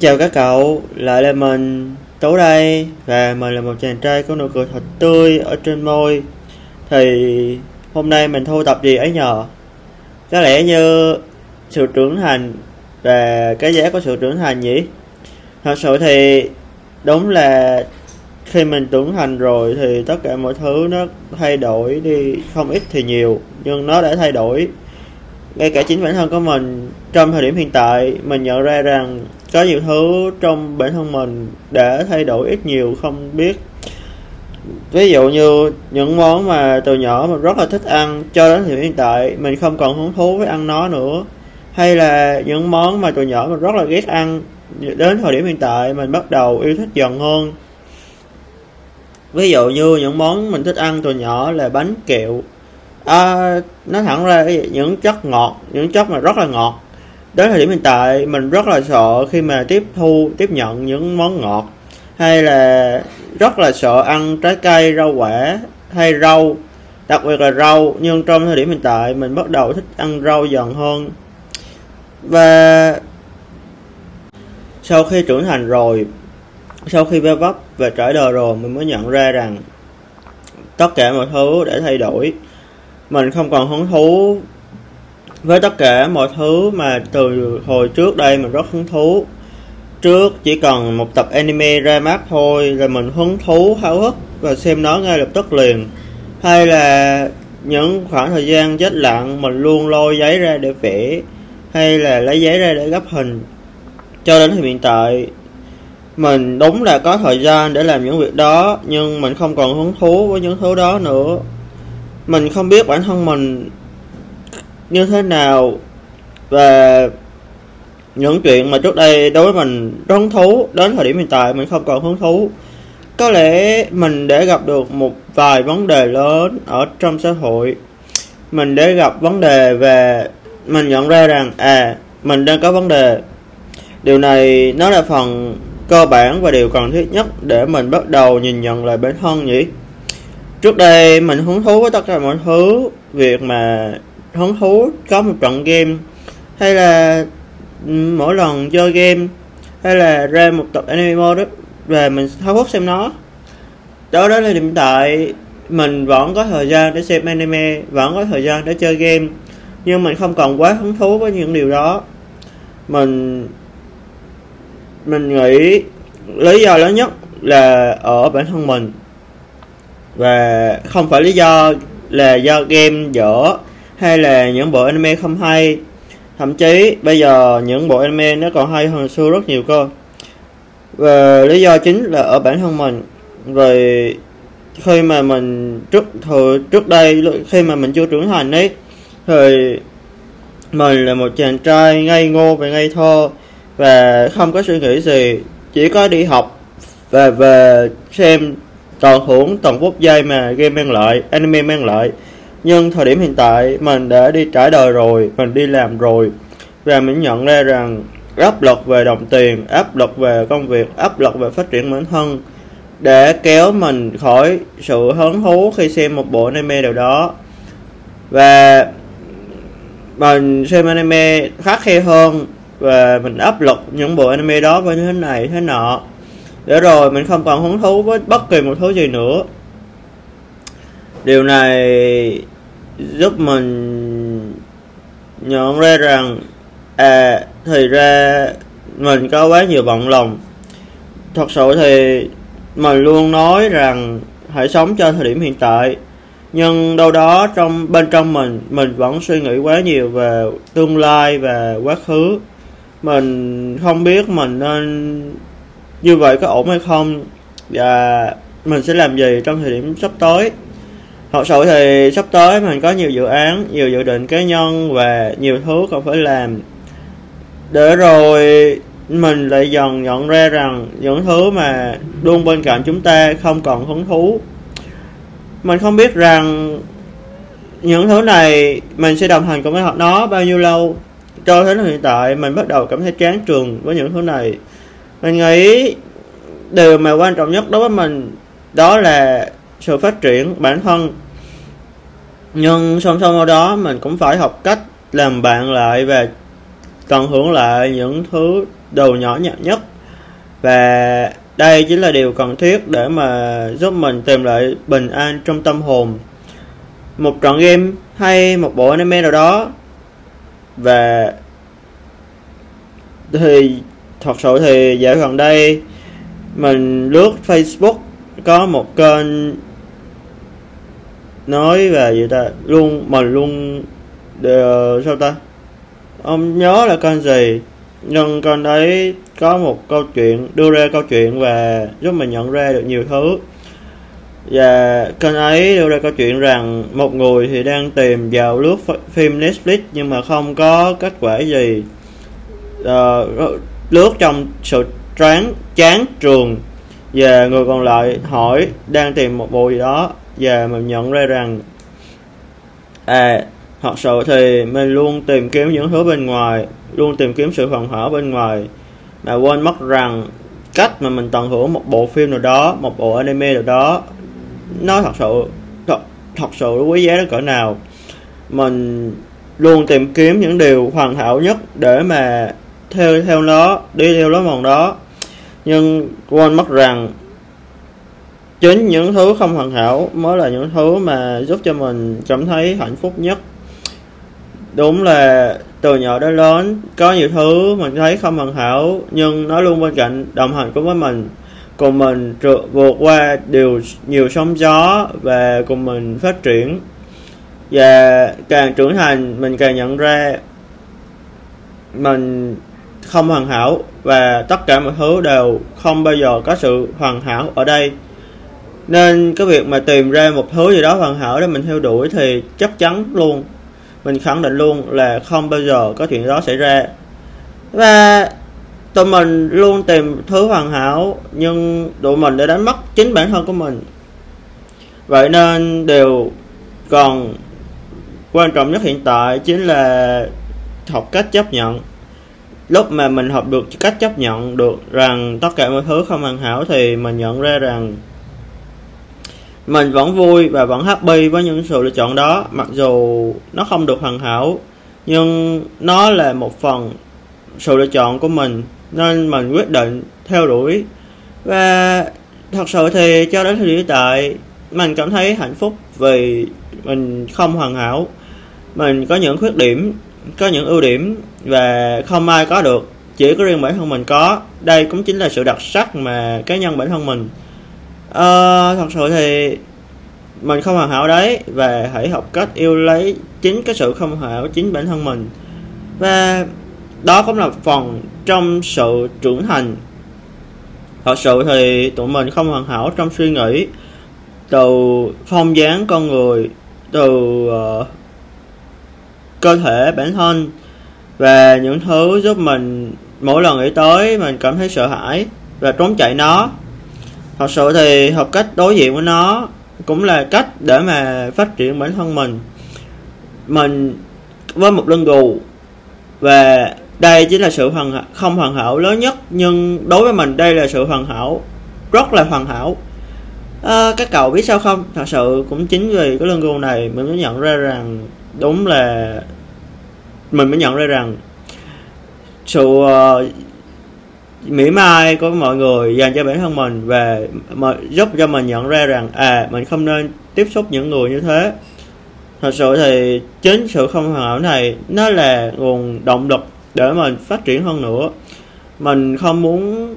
Chào các cậu, lại là mình Tố đây Và mình là một chàng trai có nụ cười thật tươi ở trên môi. Thì hôm nay mình thu tập gì ấy nhờ? Có lẽ như sự trưởng thành Và cái giá của sự trưởng thành nhỉ? Thật sự thì đúng là khi mình trưởng thành rồi thì tất cả mọi thứ nó thay đổi đi không ít thì nhiều nhưng nó đã thay đổi. Ngay cả chính bản thân của mình trong thời điểm hiện tại mình nhận ra rằng có nhiều thứ trong bản thân mình để thay đổi ít nhiều không biết. Ví dụ như những món mà từ nhỏ mình rất là thích ăn cho đến thời điểm hiện tại mình không còn hứng thú với ăn nó nữa. Hay là những món mà từ nhỏ mình rất là ghét ăn đến thời điểm hiện tại mình bắt đầu yêu thích dần hơn. Ví dụ như những món mình thích ăn từ nhỏ là bánh kẹo. À, nó thẳng ra những chất ngọt những chất mà rất là ngọt đến thời điểm hiện tại, mình rất là sợ khi mà tiếp thu, tiếp nhận những món ngọt, hay là rất là sợ ăn trái cây, rau quả, hay rau, đặc biệt là rau. Nhưng trong thời điểm hiện tại, mình bắt đầu thích ăn rau dần hơn. Và sau khi trưởng thành rồi, sau khi ve vấp và trải đời rồi, mình mới nhận ra rằng tất cả mọi thứ để thay đổi. Mình không còn hứng thú với tất cả mọi thứ mà từ hồi trước đây mình rất hứng thú. Trước chỉ cần một tập anime ra mắt thôi là mình hứng thú, háo hức, và xem nó ngay lập tức liền. Hay là những khoảng thời gian chết lặng, mình luôn lôi giấy ra để vẽ, hay là lấy giấy ra để gấp hình. Cho đến hiện tại, mình đúng là có thời gian để làm những việc đó, nhưng mình không còn hứng thú với những thứ đó nữa. Mình không biết bản thân mình như thế nào và những chuyện mà trước đây đối với mình rất hứng thú, đến thời điểm hiện tại mình không còn hứng thú. Có lẽ mình để gặp được một vài vấn đề lớn ở trong xã hội. Mình để gặp vấn đề về, mình nhận ra rằng à mình đang có vấn đề. Điều này nó là phần cơ bản và điều cần thiết nhất để mình bắt đầu nhìn nhận lại bản thân nhỉ? Trước đây mình hứng thú với tất cả mọi thứ, việc mà hứng thú có một trận game hay là ừ, mỗi lần chơi game hay là ra một tập anime đó về mình háo hức xem nó. Đó đó là hiện tại mình vẫn có thời gian để xem anime, vẫn có thời gian để chơi game, nhưng mình không còn quá hứng thú với những điều đó. Mình mình nghĩ lý do lớn nhất là ở bản thân mình và không phải lý do là do game dở hay là những bộ anime không hay? Thậm chí, bây giờ những bộ anime nó còn hay hơn xưa rất nhiều cơ. Và lý do chính là ở bản thân mình. Rồi khi mà mình trước, thời, trước đây khi mà mình chưa trưởng thành ấy, thì mình là một chàng trai ngây ngô và ngây thơ và không có suy nghĩ gì, chỉ có đi học và về xem toàn hưởng toàn phút giây mà game mang lại, anime mang lại nhưng thời điểm hiện tại, mình đã đi trải đời rồi, mình đi làm rồi. Và mình nhận ra rằng áp lực về đồng tiền, áp lực về công việc, áp lực về phát triển bản thân để kéo mình khỏi sự hứng thú khi xem một bộ anime nào đó. Và mình xem anime khắc khe hơn và mình áp lực những bộ anime đó với thế này, thế nọ. Để rồi mình không còn hứng thú với bất kỳ một thứ gì nữa điều này giúp mình nhận ra rằng à thì ra mình có quá nhiều bận lòng. Thật sự thì mình luôn nói rằng hãy sống cho thời điểm hiện tại, nhưng đâu đó trong, bên trong mình mình vẫn suy nghĩ quá nhiều về tương lai và quá khứ. Mình không biết mình nên như vậy có ổn hay không, và mình sẽ làm gì trong thời điểm sắp tới thật sự thì sắp tới mình có nhiều dự án, nhiều dự định cá nhân và nhiều thứ còn phải làm. Để rồi mình lại dần nhận ra rằng những thứ mà luôn bên cạnh chúng ta không còn hứng thú. Mình không biết rằng những thứ này mình sẽ đồng hành cùng với họ nó bao nhiêu lâu. Cho đến hiện tại, mình bắt đầu cảm thấy chán trường với những thứ này. Mình nghĩ điều mà quan trọng nhất đối với mình đó là sự phát triển bản thân. Nhưng song song với đó, mình cũng phải học cách làm bạn lại và tận hưởng lại những thứ đồ nhỏ nhặt nhất. Và đây chính là điều cần thiết để mà giúp mình tìm lại bình an trong tâm hồn. Một trận game hay một bộ anime nào đó, và thì, thật sự thì dạo gần đây, mình lướt Facebook có một kênh nói về gì ta? Luôn mình luôn đều, ờ, sao ta? Ông nhớ là kênh gì? Nhưng kênh đấy có một câu chuyện đưa ra câu chuyện và giúp mình nhận ra được nhiều thứ. Và kênh ấy đưa ra câu chuyện rằng một người thì đang tìm vào lướt phim Netflix nhưng mà không có kết quả gì. Uh, lướt trong sự tráng chán trường. Và người còn lại hỏi đang tìm một bộ gì đó và mình nhận ra rằng à thật sự thì mình luôn tìm kiếm những thứ bên ngoài luôn tìm kiếm sự hoàn hảo bên ngoài. Mà quên mất rằng cách mà mình tận hưởng một bộ phim nào đó một bộ anime nào đó nó thật sự thật, thật sự quý giá đến cỡ nào. Mình luôn tìm kiếm những điều hoàn hảo nhất để mà theo theo nó đi theo lối mòn đó. Nhưng quên mất rằng chính những thứ không hoàn hảo mới là những thứ mà giúp cho mình cảm thấy hạnh phúc nhất. Đúng là từ nhỏ đến lớn, có nhiều thứ mình thấy không hoàn hảo, nhưng nó luôn bên cạnh đồng hành cùng với mình. Cùng mình vượt qua điều nhiều sóng gió và cùng mình phát triển. Và càng trưởng thành, mình càng nhận ra mình không hoàn hảo và tất cả mọi thứ đều không bao giờ có sự hoàn hảo ở đây nên cái việc mà tìm ra một thứ gì đó hoàn hảo để mình theo đuổi thì chắc chắn luôn. Mình khẳng định luôn là không bao giờ có chuyện đó xảy ra. Và tụi mình luôn tìm thứ hoàn hảo, nhưng tụi mình đã đánh mất chính bản thân của mình. Vậy nên điều còn quan trọng nhất hiện tại chính là học cách chấp nhận. Lúc mà mình học được cách chấp nhận được rằng tất cả mọi thứ không hoàn hảo thì mình nhận ra rằng mình vẫn vui và vẫn happy với những sự lựa chọn đó, mặc dù nó không được hoàn hảo, nhưng nó là một phần sự lựa chọn của mình, nên mình quyết định theo đuổi. Và thật sự thì cho đến thời điểm hiện tại, mình cảm thấy hạnh phúc vì mình không hoàn hảo. Mình có những khuyết điểm, có những ưu điểm và không ai có được, chỉ có riêng bản thân mình có. Đây cũng chính là sự đặc sắc mà cá nhân bản thân mình ờ, thật sự thì mình không hoàn hảo đấy. Và hãy học cách yêu lấy chính cái sự không hảo chính bản thân mình. Và đó cũng là phần trong sự trưởng thành. Thật sự thì tụi mình không hoàn hảo trong suy nghĩ từ phong dáng con người từ uh, cơ thể bản thân. Và những thứ giúp mình mỗi lần nghĩ tới mình cảm thấy sợ hãi và trốn chạy nó thật sự thì học cách đối diện với nó cũng là cách để mà phát triển bản thân mình. Mình với một lưng gù và đây chính là sự hoàn không hoàn hảo lớn nhất nhưng đối với mình đây là sự hoàn hảo rất là hoàn hảo. À, các cậu biết sao không? Thật sự cũng chính vì cái lưng gù này mình mới nhận ra rằng đúng là mình mới nhận ra rằng sự uh, mỉa mai của mọi người, dành cho bản thân mình về mà giúp cho mình nhận ra rằng à mình không nên tiếp xúc những người như thế. Thật sự thì chính sự không hoàn hảo này, nó là nguồn động lực để mình phát triển hơn nữa. Mình không muốn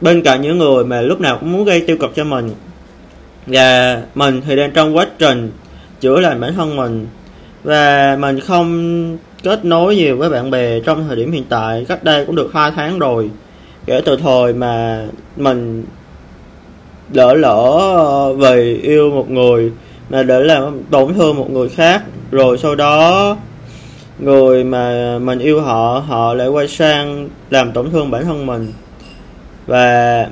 bên cạnh những người mà lúc nào cũng muốn gây tiêu cực cho mình. Và mình thì đang trong quá trình chữa lành bản thân mình. Và mình không kết nối nhiều với bạn bè trong thời điểm hiện tại, cách đây cũng được hai tháng rồi kể từ thời mà mình lỡ lỡ ờ, về yêu một người mà để làm tổn thương một người khác rồi sau đó người mà mình yêu họ họ lại quay sang làm tổn thương bản thân mình. Và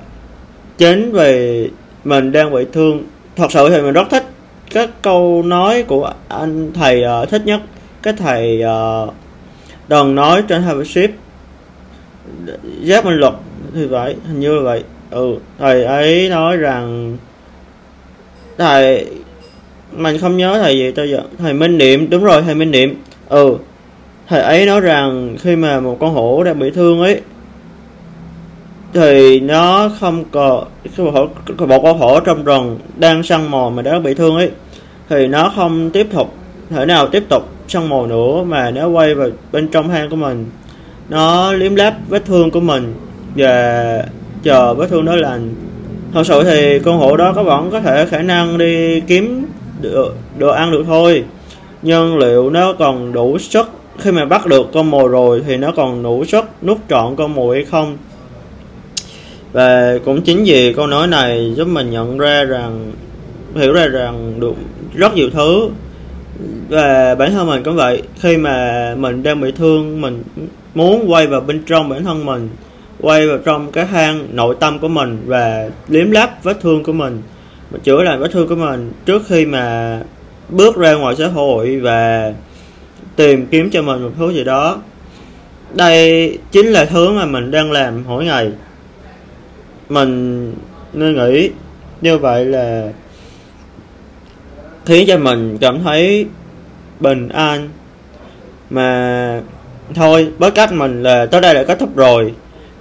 chính vì mình đang bị thương thật sự thì mình rất thích các câu nói của anh thầy uh, thích nhất. Cái thầy ờ, uh, đòn nói trên hai ship. Giáp minh luật thì vậy, hình như là vậy. Ừ thầy ấy nói rằng, thầy, mình không nhớ thầy gì tôi giờ. Thầy minh niệm, đúng rồi, thầy minh niệm. Ừ thầy ấy nói rằng khi mà một con hổ đang bị thương ấy, thì nó không có một con hổ trong rừng đang săn mồi mà đã bị thương ấy, thì nó không tiếp tục thể nào tiếp tục săn mồi nữa mà nó quay vào bên trong hang của mình. Nó liếm láp vết thương của mình và chờ vết thương đó lành thật sự thì con hổ đó có vẫn có thể khả năng đi kiếm được đồ ăn được thôi. Nhưng liệu nó còn đủ sức khi mà bắt được con mồi rồi thì nó còn đủ sức nuốt trọn con mồi hay không? Và cũng chính vì câu nói này giúp mình nhận ra rằng, hiểu ra rằng được rất nhiều thứ. Và bản thân mình cũng vậy, khi mà mình đang bị thương, mình muốn quay vào bên trong bản thân mình quay vào trong cái hang nội tâm của mình và liếm láp vết thương của mình. Chữa lành vết thương của mình trước khi mà bước ra ngoài xã hội và tìm kiếm cho mình một thứ gì đó. Đây chính là thứ mà mình đang làm mỗi ngày. Mình nên nghĩ như vậy là khiến cho mình cảm thấy bình an. Mà thôi bớt cách mình là tới đây là kết thúc rồi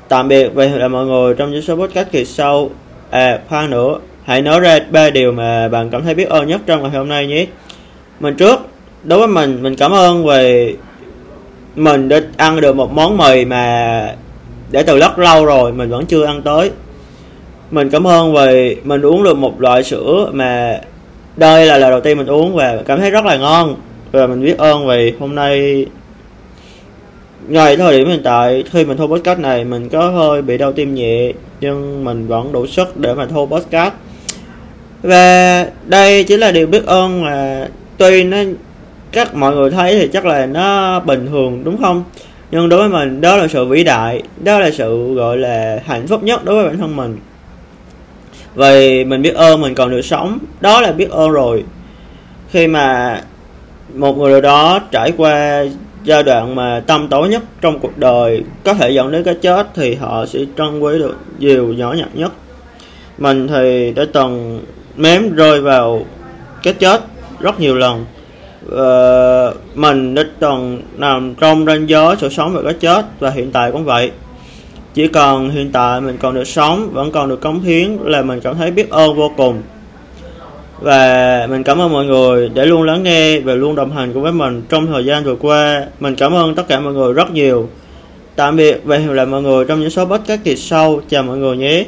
tạm biệt và hẹn gặp mọi người trong những số podcast kỳ sau. À khoan nữa, hãy nói ra ba điều mà bạn cảm thấy biết ơn nhất trong ngày hôm nay nhé. Mình trước, đối với mình mình cảm ơn về mình đã ăn được một món mì mà để từ rất lâu rồi, mình vẫn chưa ăn tới. Mình cảm ơn về mình uống được một loại sữa mà đây là lần đầu tiên mình uống và cảm thấy rất là ngon. Và mình biết ơn vì hôm nay ngay thời điểm hiện tại, khi mình thu podcast này, mình có hơi bị đau tim nhẹ, nhưng mình vẫn đủ sức để mà thu podcast. Và đây chính là điều biết ơn là tuy nó, các mọi người thấy thì chắc là nó bình thường, đúng không? Nhưng đối với mình, đó là sự vĩ đại, đó là sự, gọi là, hạnh phúc nhất đối với bản thân mình. Vì mình biết ơn, mình còn được sống, đó là biết ơn rồi. Khi mà một người nào đó trải qua giai đoạn mà tâm tối nhất trong cuộc đời có thể dẫn đến cái chết thì họ sẽ trân quý được điều nhỏ nhặt nhất. Mình thì đã từng mém rơi vào cái chết rất nhiều lần. Và mình đã từng nằm trong ranh giới sự sống và cái chết và hiện tại cũng vậy. Chỉ cần hiện tại mình còn được sống, vẫn còn được cống hiến là mình cảm thấy biết ơn vô cùng và mình cảm ơn mọi người để luôn lắng nghe và luôn đồng hành cùng với mình trong thời gian vừa qua. Mình cảm ơn tất cả mọi người rất nhiều. Tạm biệt và hẹn gặp lại mọi người trong những số podcast kỳ sau. Chào mọi người nhé.